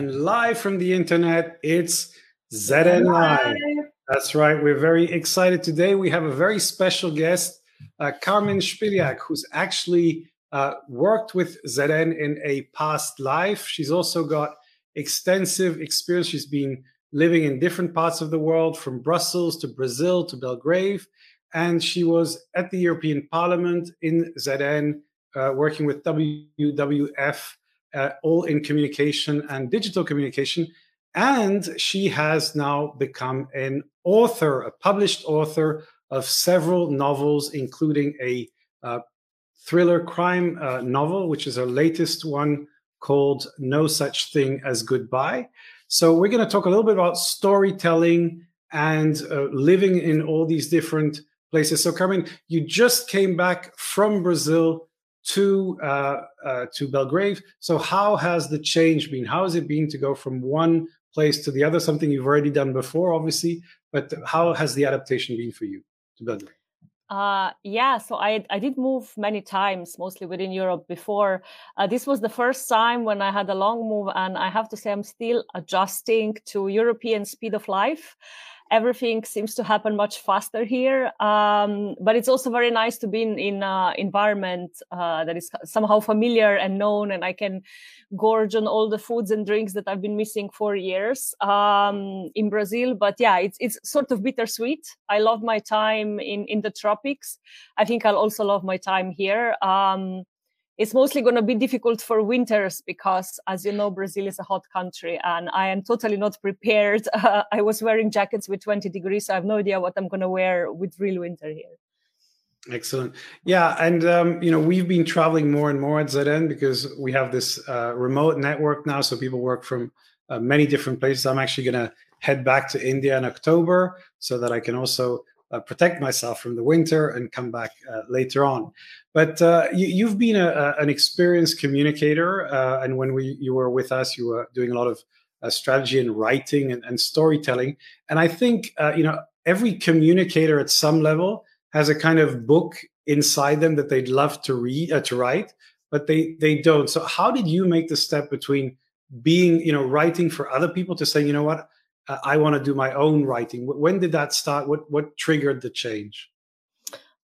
And live from the internet, it's ZN Live. That's right. We're very excited today. We have a very special guest, uh, Carmen Spiliak, who's actually uh, worked with ZN in a past life. She's also got extensive experience. She's been living in different parts of the world, from Brussels to Brazil to Belgrade. And she was at the European Parliament in ZN, uh, working with WWF uh, all in communication and digital communication. And she has now become an author, a published author of several novels, including a uh, thriller crime uh, novel, which is her latest one called No Such Thing as Goodbye. So, we're going to talk a little bit about storytelling and uh, living in all these different places. So, Carmen, you just came back from Brazil to uh, uh, to Belgrade. So how has the change been? How has it been to go from one place to the other? Something you've already done before, obviously, but how has the adaptation been for you to Belgrade? Uh, yeah, so I I did move many times, mostly within Europe before. Uh, this was the first time when I had a long move, and I have to say I'm still adjusting to European speed of life everything seems to happen much faster here. Um, but it's also very nice to be in in an environment uh, that is somehow familiar and known, and I can gorge on all the foods and drinks that I've been missing for years um, in Brazil. But yeah, it's it's sort of bittersweet. I love my time in in the tropics. I think I'll also love my time here. Um, it's mostly going to be difficult for winters because, as you know, Brazil is a hot country and I am totally not prepared. Uh, I was wearing jackets with 20 degrees, so I have no idea what I'm going to wear with real winter here. Excellent. Yeah, and um, you know we've been traveling more and more at ZN because we have this uh, remote network now, so people work from uh, many different places. I'm actually going to head back to India in October so that I can also uh, protect myself from the winter and come back uh, later on. But uh, you, have been a, a, an experienced communicator, uh, and when we you were with us, you were doing a lot of uh, strategy and writing and, and, storytelling. And I think uh, you know every communicator at some level has a kind of book inside them that they'd love to read to write, but they they don't. So how did you make the step between being you know writing for other people to say you know what I want to do my own writing. When did that start? What what triggered the change?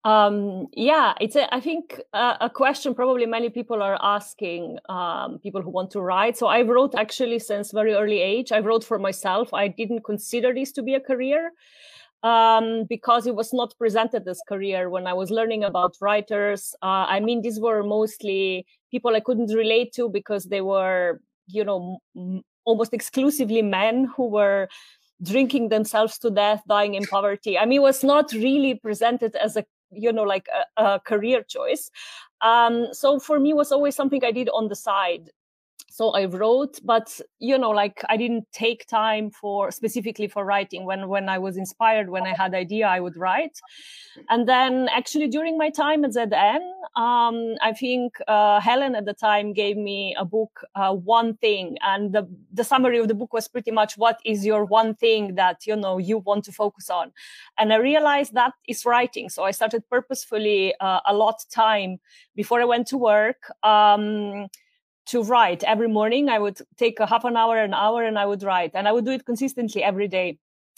Um, yeah, it's a, I think uh, a question probably many people are asking. Um, people who want to write. So I wrote actually since very early age. I wrote for myself. I didn't consider this to be a career um, because it was not presented as career when I was learning about writers. Uh, I mean, these were mostly people I couldn't relate to because they were, you know, almost exclusively men who were drinking themselves to death, dying in poverty. I mean, it was not really presented as a you know like a, a career choice. Um, so for me, was always something I did on the side so i wrote but you know like i didn't take time for specifically for writing. When when i was inspired when i had idea i would write. And then actually during my time at zn um, i think uh, helen at the time gave me a book uh, one thing. And the, the summary of the book was pretty much what is your one thing that you know you want to focus on? And i realized that is writing. So i started purposefully uh, a lot time before i went to work um, to write every morning. I would take a half an hour, an hour, and I would write. And I would do it consistently every day.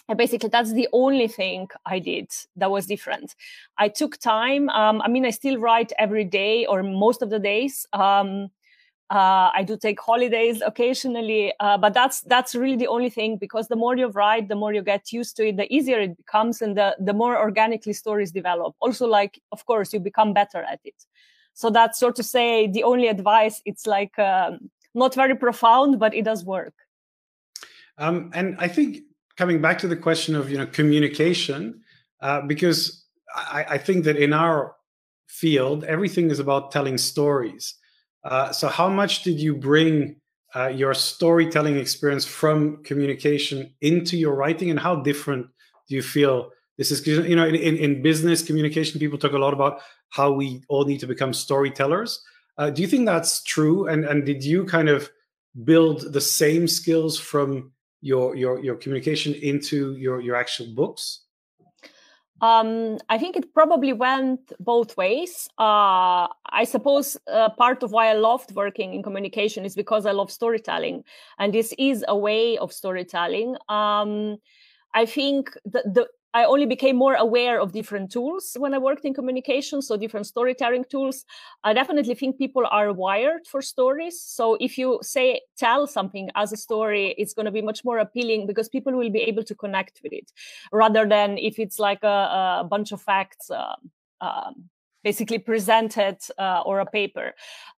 And basically, that's the only thing I did that was different. I took time. Um, I mean, I still write every day or most of the days. Um, uh, I do take holidays occasionally, uh, but that's that's really the only thing because the more you write, the more you get used to it, the easier it becomes, and the the more organically stories develop. Also, like of course, you become better at it. So that's sort of say the only advice. It's like um, not very profound, but it does work. Um, and I think coming back to the question of you know communication, uh, because I, I, think that in our field everything is about telling stories. Uh, so how much did you bring uh, your storytelling experience from communication into your writing, and how different do you feel this is you know in, in business communication people talk a lot about how we all need to become storytellers uh, do you think that's true and and did you kind of build the same skills from your your your communication into your your actual books Um, I think it probably went both ways. Uh, I suppose uh, part of why I loved working in communication is because I love storytelling, and this is a way of storytelling. Um, I think the, the I only became more aware of different tools when I worked in communication, so different storytelling tools. I definitely think people are wired for stories. So if you say tell something as a story, it's going to be much more appealing because people will be able to connect with it, rather than if it's like a, a bunch of facts. Uh, um, basically presented uh, or a paper.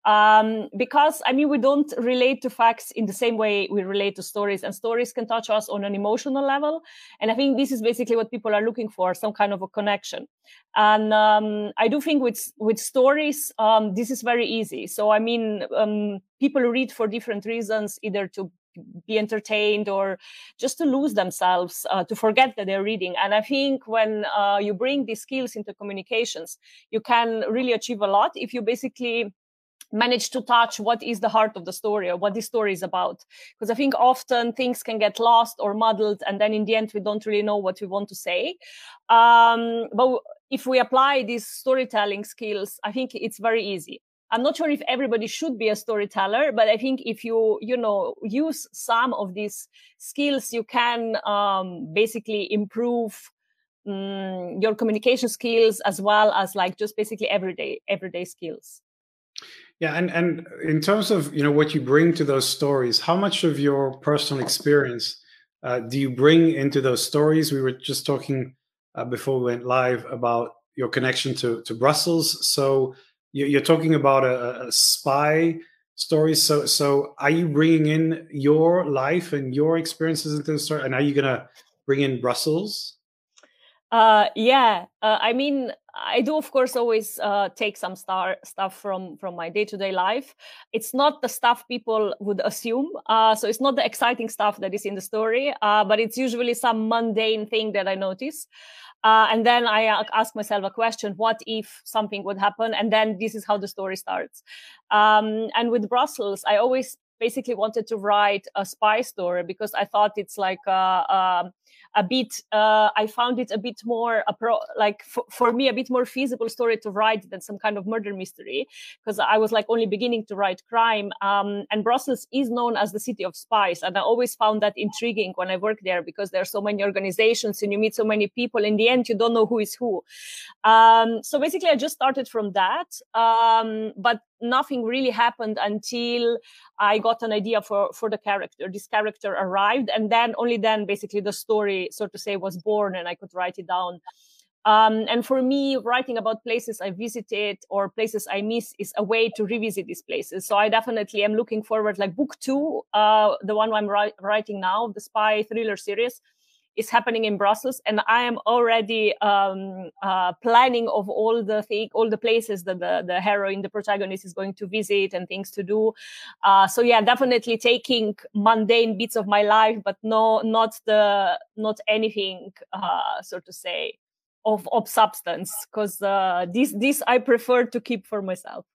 Um, because i mean we don't relate to facts in the same way we relate to stories and stories can touch us on an emotional level. And i think this is basically what people are looking for some kind of a connection. And um, i do think with with stories um, this is very easy. So i mean um, people read for different reasons either to be entertained or just to lose themselves uh, to forget that they're reading. And i think when uh, you bring these skills into communications you can really achieve a lot if you basically manage to touch what is the heart of the story or what the story is about. Because i think often things can get lost or muddled and then in the end we don't really know what we want to say. Um, but if we apply these storytelling skills i think it's very easy i'm not sure if everybody should be a storyteller but i think if you you know use some of these skills you can um, basically improve um, your communication skills as well as like just basically everyday everyday skills. Yeah and and in terms of you know what you bring to those stories how much of your personal experience uh, do you bring into those stories? We were just talking uh, before we went live about your connection to to brussels. So you're talking about a, a spy story. So, so are you bringing in your life and your experiences into the story? And are you to bring in Brussels? Uh, yeah, uh, I mean, I do, of course, always uh, take some star stuff from from my day to day life. It's not the stuff people would assume, uh, so it's not the exciting stuff that is in the story, uh, but it's usually some mundane thing that I notice. Uh, and then I ask myself a question: What if something would happen? And then this is how the story starts. Um, and with Brussels, I always basically wanted to write a spy story because I thought it's like a, a, a bit. Uh, I found it a bit more pro, like for, for me a bit more feasible story to write than some kind of murder mystery because I was like only beginning to write crime. Um, and Brussels is known as the city of spies, and I always found that intriguing when I worked there because there are so many organizations and you meet so many people. In the end, you don't know who is who. Um, so basically, I just started from that, um, but nothing really happened until I got an idea for for the character. This character arrived, and then only then, basically, the story, so to say, was born, and I could write it down. Um, and for me, writing about places I visited or places I miss is a way to revisit these places. So I definitely am looking forward, like book two, uh, the one I'm ri- writing now, the spy thriller series is happening in Brussels, and I am already um, uh, planning of all the all the places that the, the heroine, the protagonist, is going to visit and things to do. Uh, so yeah, definitely taking mundane bits of my life, but no, not the, not anything, uh, so to say, of of substance, because uh, this this I prefer to keep for myself.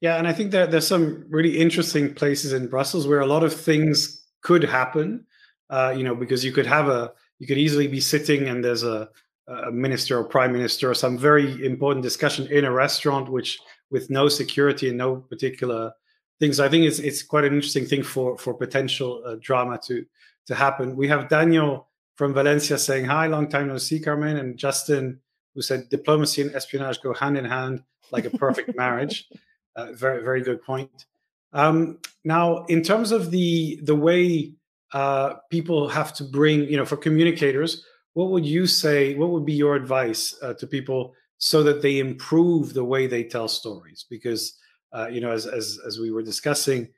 Yeah, and I think that there's some really interesting places in Brussels where a lot of things could happen uh, you know, because you could have a, you could easily be sitting and there's a, a minister or prime minister or some very important discussion in a restaurant, which with no security and no particular things. I think it's it's quite an interesting thing for for potential uh, drama to to happen. We have Daniel from Valencia saying hi, long time no see, Carmen, and Justin who said diplomacy and espionage go hand in hand like a perfect marriage. Uh, very very good point. Um, now, in terms of the the way uh, people have to bring, you know, for communicators, what would you say? What would be your advice uh, to people so that they improve the way they tell stories? Because, uh, you know, as, as, as we were discussing,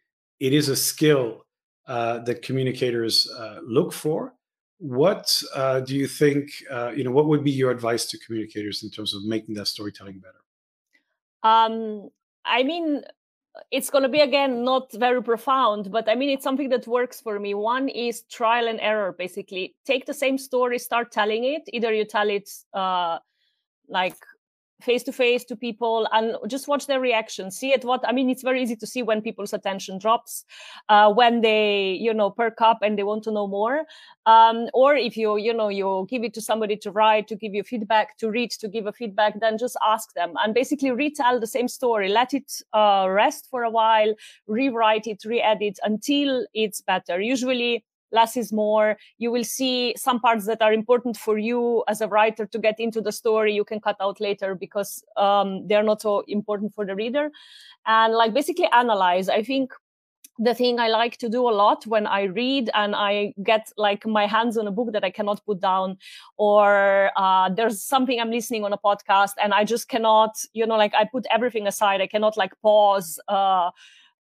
it is a skill uh, that communicators uh, look for. What uh, do you think, you know, what would be your advice to communicators in terms of making that storytelling better? Um, I mean, it's going to be again not very profound but i mean it's something that works for me. One is trial and error basically. Take the same story start telling it. Either you tell it uh, like face to face to people and just watch their reaction. See at what i mean it's very easy to see when people's attention drops uh, when they you know perk up and they want to know more. Um, or if you you know you give it to somebody to write to give you feedback to read to give a feedback then just ask them. And basically retell the same story. Let it uh, rest for a while rewrite it re-edit until it's better. Usually less is more. You will see some parts that are important for you as a writer to get into the story. You can cut out later because um, they're not so important for the reader. And like basically analyze. I think the thing I like to do a lot when I read and I get like my hands on a book that I cannot put down, or uh, there's something I'm listening on a podcast and I just cannot, you know, like I put everything aside. I cannot like pause. Uh,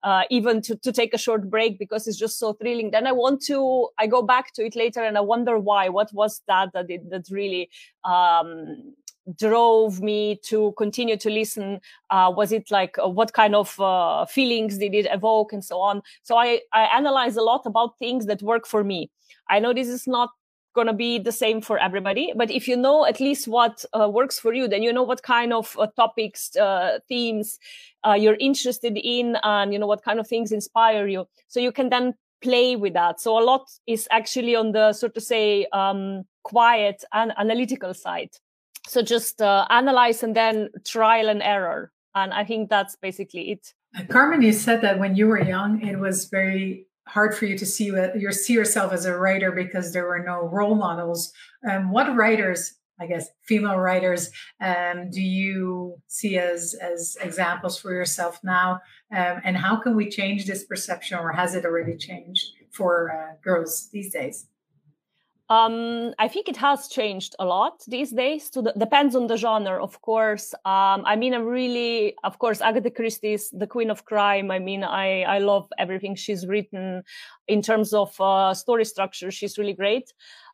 uh, even to, to take a short break because it's just so thrilling. Then I want to, I go back to it later and I wonder why. What was that that it, that really um, drove me to continue to listen? Uh, was it like uh, what kind of uh, feelings did it evoke and so on? So I I analyze a lot about things that work for me. I know this is not going to be the same for everybody. But if you know at least what uh, works for you, then you know what kind of uh, topics, uh, themes uh, you're interested in, and you know what kind of things inspire you. So you can then play with that. So a lot is actually on the sort of say um, quiet and analytical side. So just uh, analyze and then trial and error. And I think that's basically it. Carmen, you said that when you were young, it was very hard for you to see you see yourself as a writer because there were no role models. Um, what writers, I guess, female writers, um, do you see as as examples for yourself now? Um, and how can we change this perception, or has it already changed for uh, girls these days? Um, I think it has changed a lot these days. To the, depends on the genre, of course. Um, I mean, I'm really, of course, Agatha Christie is the queen of crime. I mean, I I love everything she's written in terms of uh, story structure. She's really great.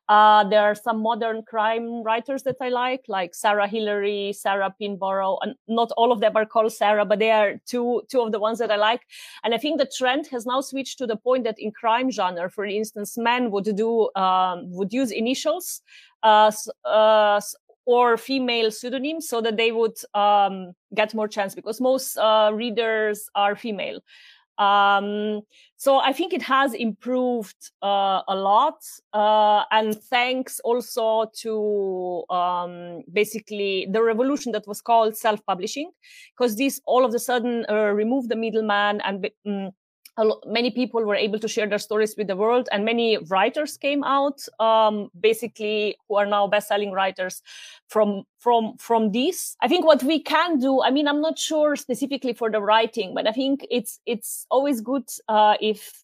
Uh, there are some modern crime writers that I like, like Sarah Hilary, Sarah Pinborough, and not all of them are called Sarah, but they are two two of the ones that I like. And I think the trend has now switched to the point that in crime genre, for instance, men would do um, would use initials uh, uh, or female pseudonyms so that they would um, get more chance because most uh, readers are female. Um, so I think it has improved uh, a lot, uh, and thanks also to um, basically the revolution that was called self-publishing, because this all of a sudden uh, removed the middleman and um, many people were able to share their stories with the world and many writers came out um, basically who are now best-selling writers from from from this. I think what we can do i mean i'm not sure specifically for the writing but i think it's it's always good uh, if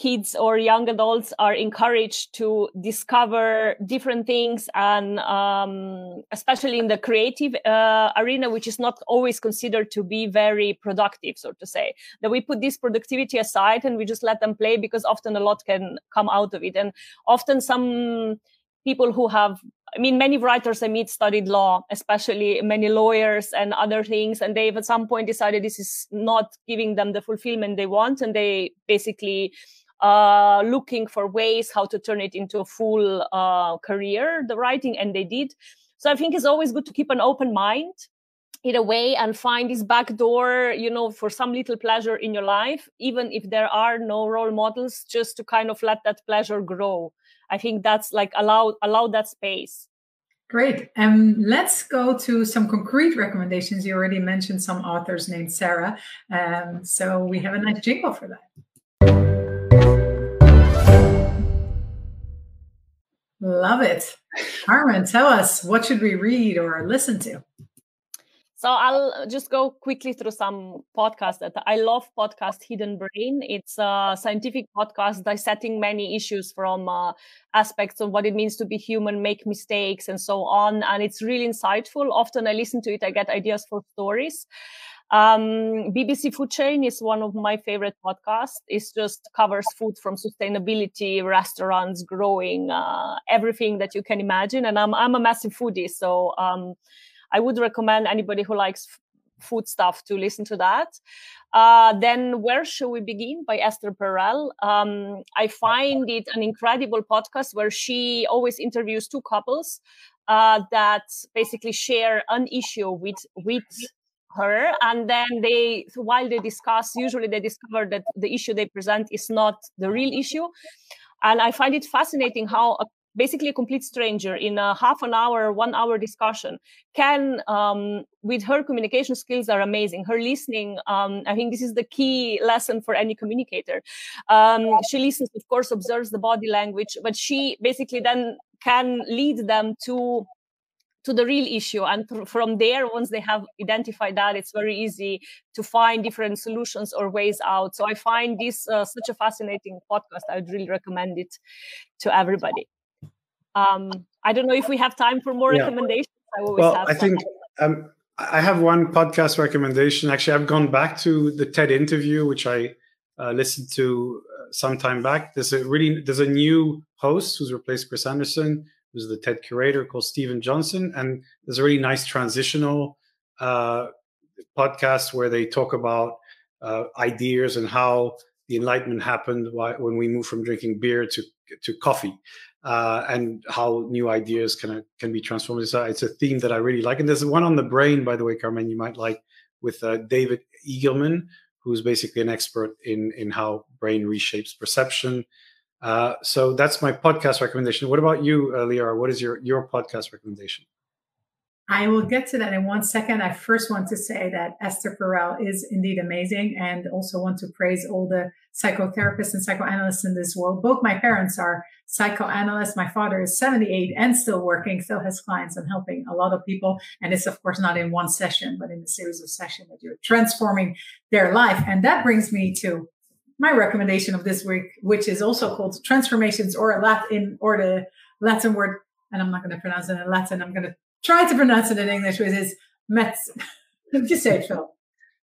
kids or young adults are encouraged to discover different things and um, especially in the creative uh, arena which is not always considered to be very productive so to say that we put this productivity aside and we just let them play because often a lot can come out of it and often some people who have I mean, many writers I meet studied law, especially many lawyers and other things. And they've at some point decided this is not giving them the fulfillment they want. And they basically uh, looking for ways how to turn it into a full uh, career, the writing, and they did. So I think it's always good to keep an open mind in a way and find this back door, you know, for some little pleasure in your life, even if there are no role models, just to kind of let that pleasure grow. I think that's like allow allow that space. Great. Um, let's go to some concrete recommendations. You already mentioned some authors named Sarah. Um, so we have a nice jingle for that. Love it. Carmen, tell us what should we read or listen to? So I'll just go quickly through some podcasts that I love. Podcast Hidden Brain. It's a scientific podcast dissecting many issues from uh, aspects of what it means to be human, make mistakes, and so on. And it's really insightful. Often I listen to it, I get ideas for stories. Um, BBC Food Chain is one of my favorite podcasts. It just covers food from sustainability, restaurants, growing, uh, everything that you can imagine. And I'm I'm a massive foodie, so um, I would recommend anybody who likes food stuff to listen to that. Uh, then Where Should We Begin by Esther Perel. Um, I find it an incredible podcast where she always interviews two couples uh, that basically share an issue with with her and then they while they discuss usually they discover that the issue they present is not the real issue. And i find it fascinating how a, basically a complete stranger in a half an hour one hour discussion can um, with her communication skills are amazing. Her listening um, i think this is the key lesson for any communicator. Um, she listens of course observes the body language but she basically then can lead them to to the real issue. And from there once they have identified that it's very easy to find different solutions or ways out. So i find this uh, such a fascinating podcast. I would really recommend it to everybody. Um, i don't know if we have time for more yeah. recommendations. I always well, have i think um, i have one podcast recommendation. Actually i've gone back to the ted interview which i uh, listened to uh, some time back. There's a really there's a new host who's replaced chris anderson who's the TED curator called Steven Johnson. And there's a really nice transitional uh, podcast where they talk about uh, ideas and how the Enlightenment happened when we moved from drinking beer to to coffee, uh, and how new ideas can can be transformed. So it's a theme that I really like. And there's one on the brain, by the way, Carmen, you might like with uh, David Eagleman, who's basically an expert in in how brain reshapes perception uh, so that's my podcast recommendation. What about you, uh, Liara? What is your your podcast recommendation? I will get to that in one second. I first want to say that Esther Perel is indeed amazing and also want to praise all the psychotherapists and psychoanalysts in this world. Both my parents are psychoanalysts. My father is 78 and still working, still has clients and helping a lot of people. And it's of course not in one session, but in a series of sessions that you're transforming their life. And that brings me to my recommendation of this week, which is also called transformations or a Latin or the Latin word, and I'm not going to pronounce it in Latin. I'm going to try to pronounce it in English, which is met. Just say it, Phil.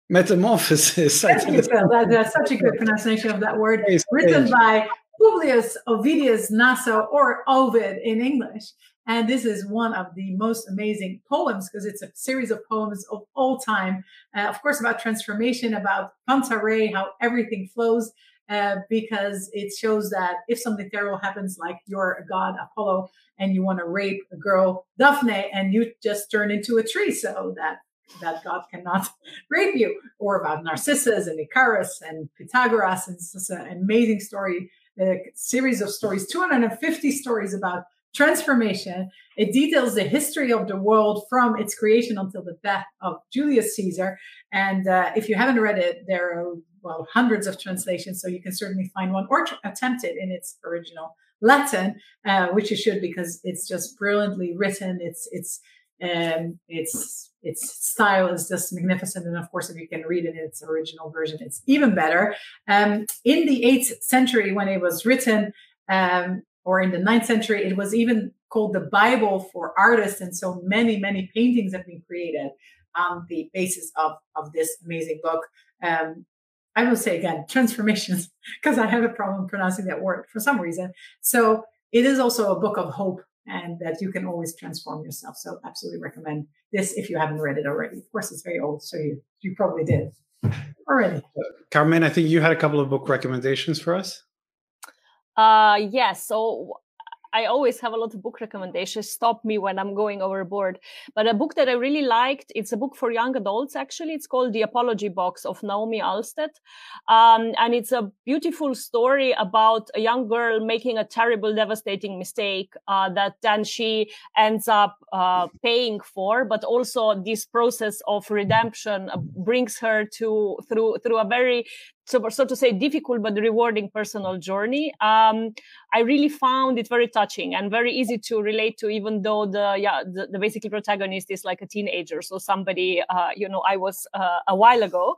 Metamorphosis. Thank you, Phil. That, that's such a good pronunciation of that word. Written by Publius Ovidius Naso or Ovid in English. And this is one of the most amazing poems because it's a series of poems of all time. Uh, of course, about transformation, about Panta Rhei, how everything flows, uh, because it shows that if something terrible happens, like you're a god, Apollo, and you want to rape a girl, Daphne, and you just turn into a tree so that that God cannot rape you, or about Narcissus and Icarus and Pythagoras. And it's an amazing story, a series of stories, 250 stories about transformation. It details the history of the world from its creation until the death of Julius Caesar. And uh, if you haven't read it, there are well hundreds of translations, so you can certainly find one or tr- attempt it in its original Latin, uh, which you should because it's just brilliantly written. It's it's um, its its style is just magnificent, and of course, if you can read it in its original version, it's even better. Um, in the eighth century, when it was written, um, or in the ninth century, it was even called the Bible for artists. And so many, many paintings have been created on the basis of, of this amazing book. Um, I will say again, transformations, because I have a problem pronouncing that word for some reason. So it is also a book of hope and that you can always transform yourself. So absolutely recommend this if you haven't read it already. Of course, it's very old, so you, you probably did already. Carmen, I think you had a couple of book recommendations for us. Uh, yes. So I always have a lot of book recommendations. Stop me when I'm going overboard. But a book that I really liked, it's a book for young adults, actually. It's called The Apology Box of Naomi Alstead. Um, and it's a beautiful story about a young girl making a terrible, devastating mistake uh, that then she ends up uh, paying for. But also this process of redemption uh, brings her to through through a very so, so to say, difficult but rewarding personal journey. Um, I really found it very touching and very easy to relate to, even though the yeah the, the basically protagonist is like a teenager, so somebody uh, you know I was uh, a while ago.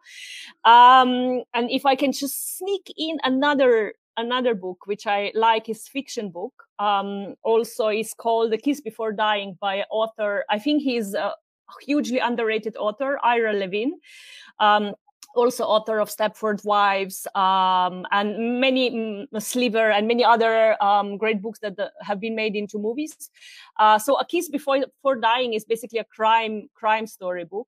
Um, and if I can just sneak in another another book which I like is fiction book. Um, also, is called The Kiss Before Dying by author. I think he's a hugely underrated author, Ira Levin. Um, also author of Stepford Wives um, and many mm, Sliver and many other um, great books that uh, have been made into movies. Uh, so A Kiss Before, Before Dying is basically a crime crime story book.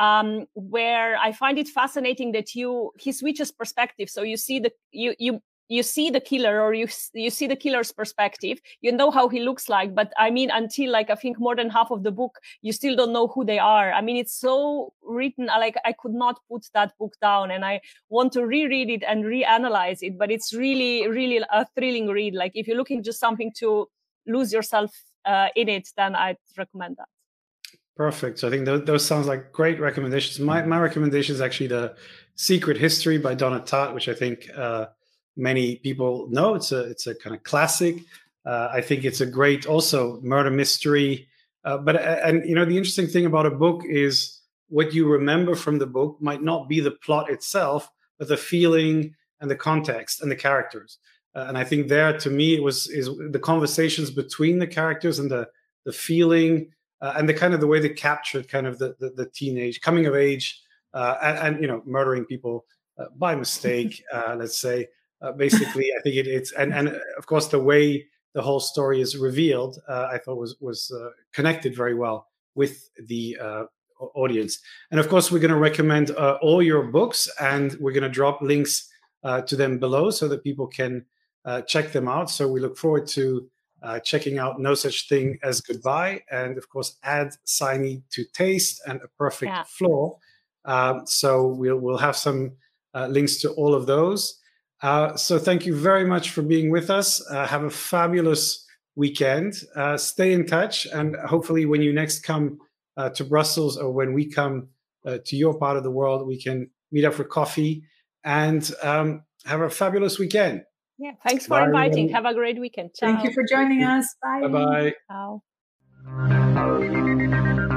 um, where I find it fascinating that you he switches perspective. So you see the you you you see the killer or you you see the killer's perspective you know how he looks like but i mean until like i think more than half of the book you still don't know who they are i mean it's so written like i could not put that book down and i want to reread it and reanalyze it but it's really really a thrilling read like if you're looking just something to lose yourself uh, in it then i'd recommend that Perfect. So I think those, those sounds like great recommendations. My my recommendation is actually the Secret History by Donna Tartt, which I think uh, many people know. It's a it's a kind of classic. Uh, I think it's a great also murder mystery. Uh, but uh, and you know the interesting thing about a book is what you remember from the book might not be the plot itself, but the feeling and the context and the characters. Uh, and I think there, to me, it was is the conversations between the characters and the the feeling uh, and the kind of the way they captured kind of the the, the teenage coming of age uh, and, and, you know murdering people by mistake, let's say. Uh, basically, I think it, it's and and uh, of course the way the whole story is revealed, uh, I thought was was uh, connected very well with the uh, audience. And of course, we're going to recommend all your books, and we're going to drop links to them below so that people can check them out. So we look forward to. checking out No Such Thing as Goodbye, and of course, add Signy to Taste and A Perfect yeah. Floor. Um, so we'll we'll have some links to all of those. Uh, so thank you very much for being with us. Uh, have a fabulous weekend. Uh, stay in touch, and hopefully, when you next come uh, to Brussels or when we come uh, to your part of the world, we can meet up for coffee and um, have a fabulous weekend. Yeah, thanks for Bye, inviting. Have a great weekend. Ciao. Thank you for joining us. Bye. Bye bye. Ciao.